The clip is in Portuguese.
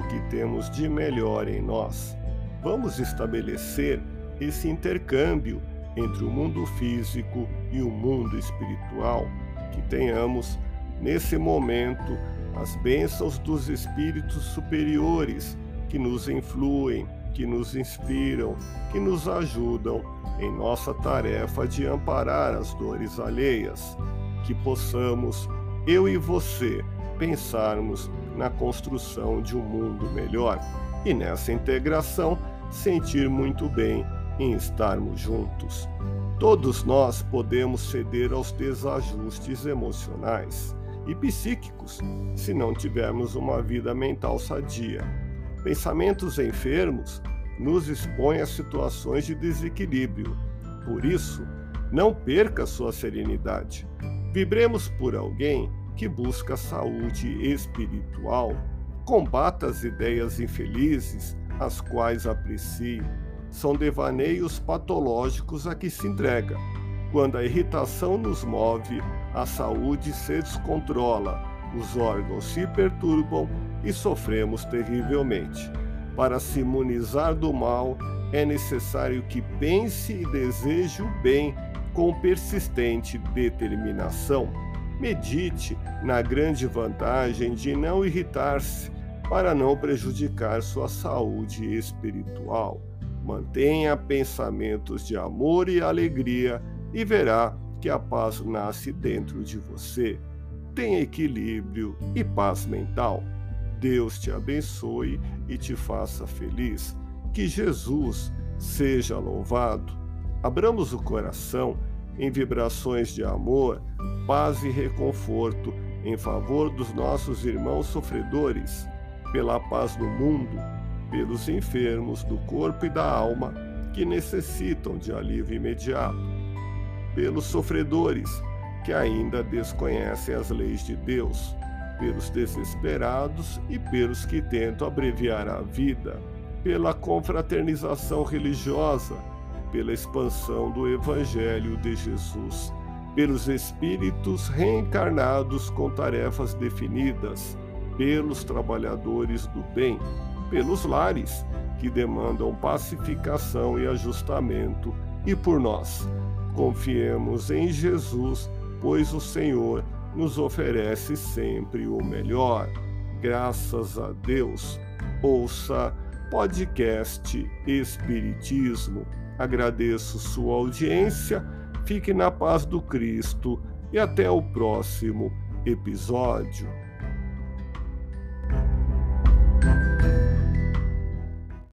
o que temos de melhor em nós. Vamos estabelecer esse intercâmbio entre o mundo físico e o mundo espiritual, que tenhamos, nesse momento, as bênçãos dos espíritos superiores que nos influem, que nos inspiram, que nos ajudam em nossa tarefa de amparar as dores alheias, que possamos, eu e você, pensarmos na construção de um mundo melhor e nessa integração sentir muito bem em estarmos juntos. Todos nós podemos ceder aos desajustes emocionais e psíquicos se não tivermos uma vida mental sadia. Pensamentos enfermos nos expõem a situações de desequilíbrio. Por isso, não perca sua serenidade. Vibremos por alguém que busca saúde espiritual. Combata as ideias infelizes, as quais aprecio são devaneios patológicos a que se entrega. Quando a irritação nos move, a saúde se descontrola, os órgãos se perturbam e sofremos terrivelmente. Para se imunizar do mal, é necessário que pense e deseje o bem com persistente determinação. Medite na grande vantagem de não irritar-se para não prejudicar sua saúde espiritual. Mantenha pensamentos de amor e alegria e verá que a paz nasce dentro de você. Tenha equilíbrio e paz mental. Deus te abençoe e te faça feliz. Que Jesus seja louvado. Abramos o coração em vibrações de amor, paz e reconforto em favor dos nossos irmãos sofredores, pela paz do mundo pelos enfermos do corpo e da alma que necessitam de alívio imediato, pelos sofredores que ainda desconhecem as leis de Deus, pelos desesperados e pelos que tentam abreviar a vida, pela confraternização religiosa, pela expansão do Evangelho de Jesus, pelos espíritos reencarnados com tarefas definidas, pelos trabalhadores do bem pelos lares, que demandam pacificação e ajustamento, e por nós. Confiemos em Jesus, pois o Senhor nos oferece sempre o melhor. Graças a Deus. Ouça podcast Espiritismo. Agradeço sua audiência, fique na paz do Cristo e até o próximo episódio.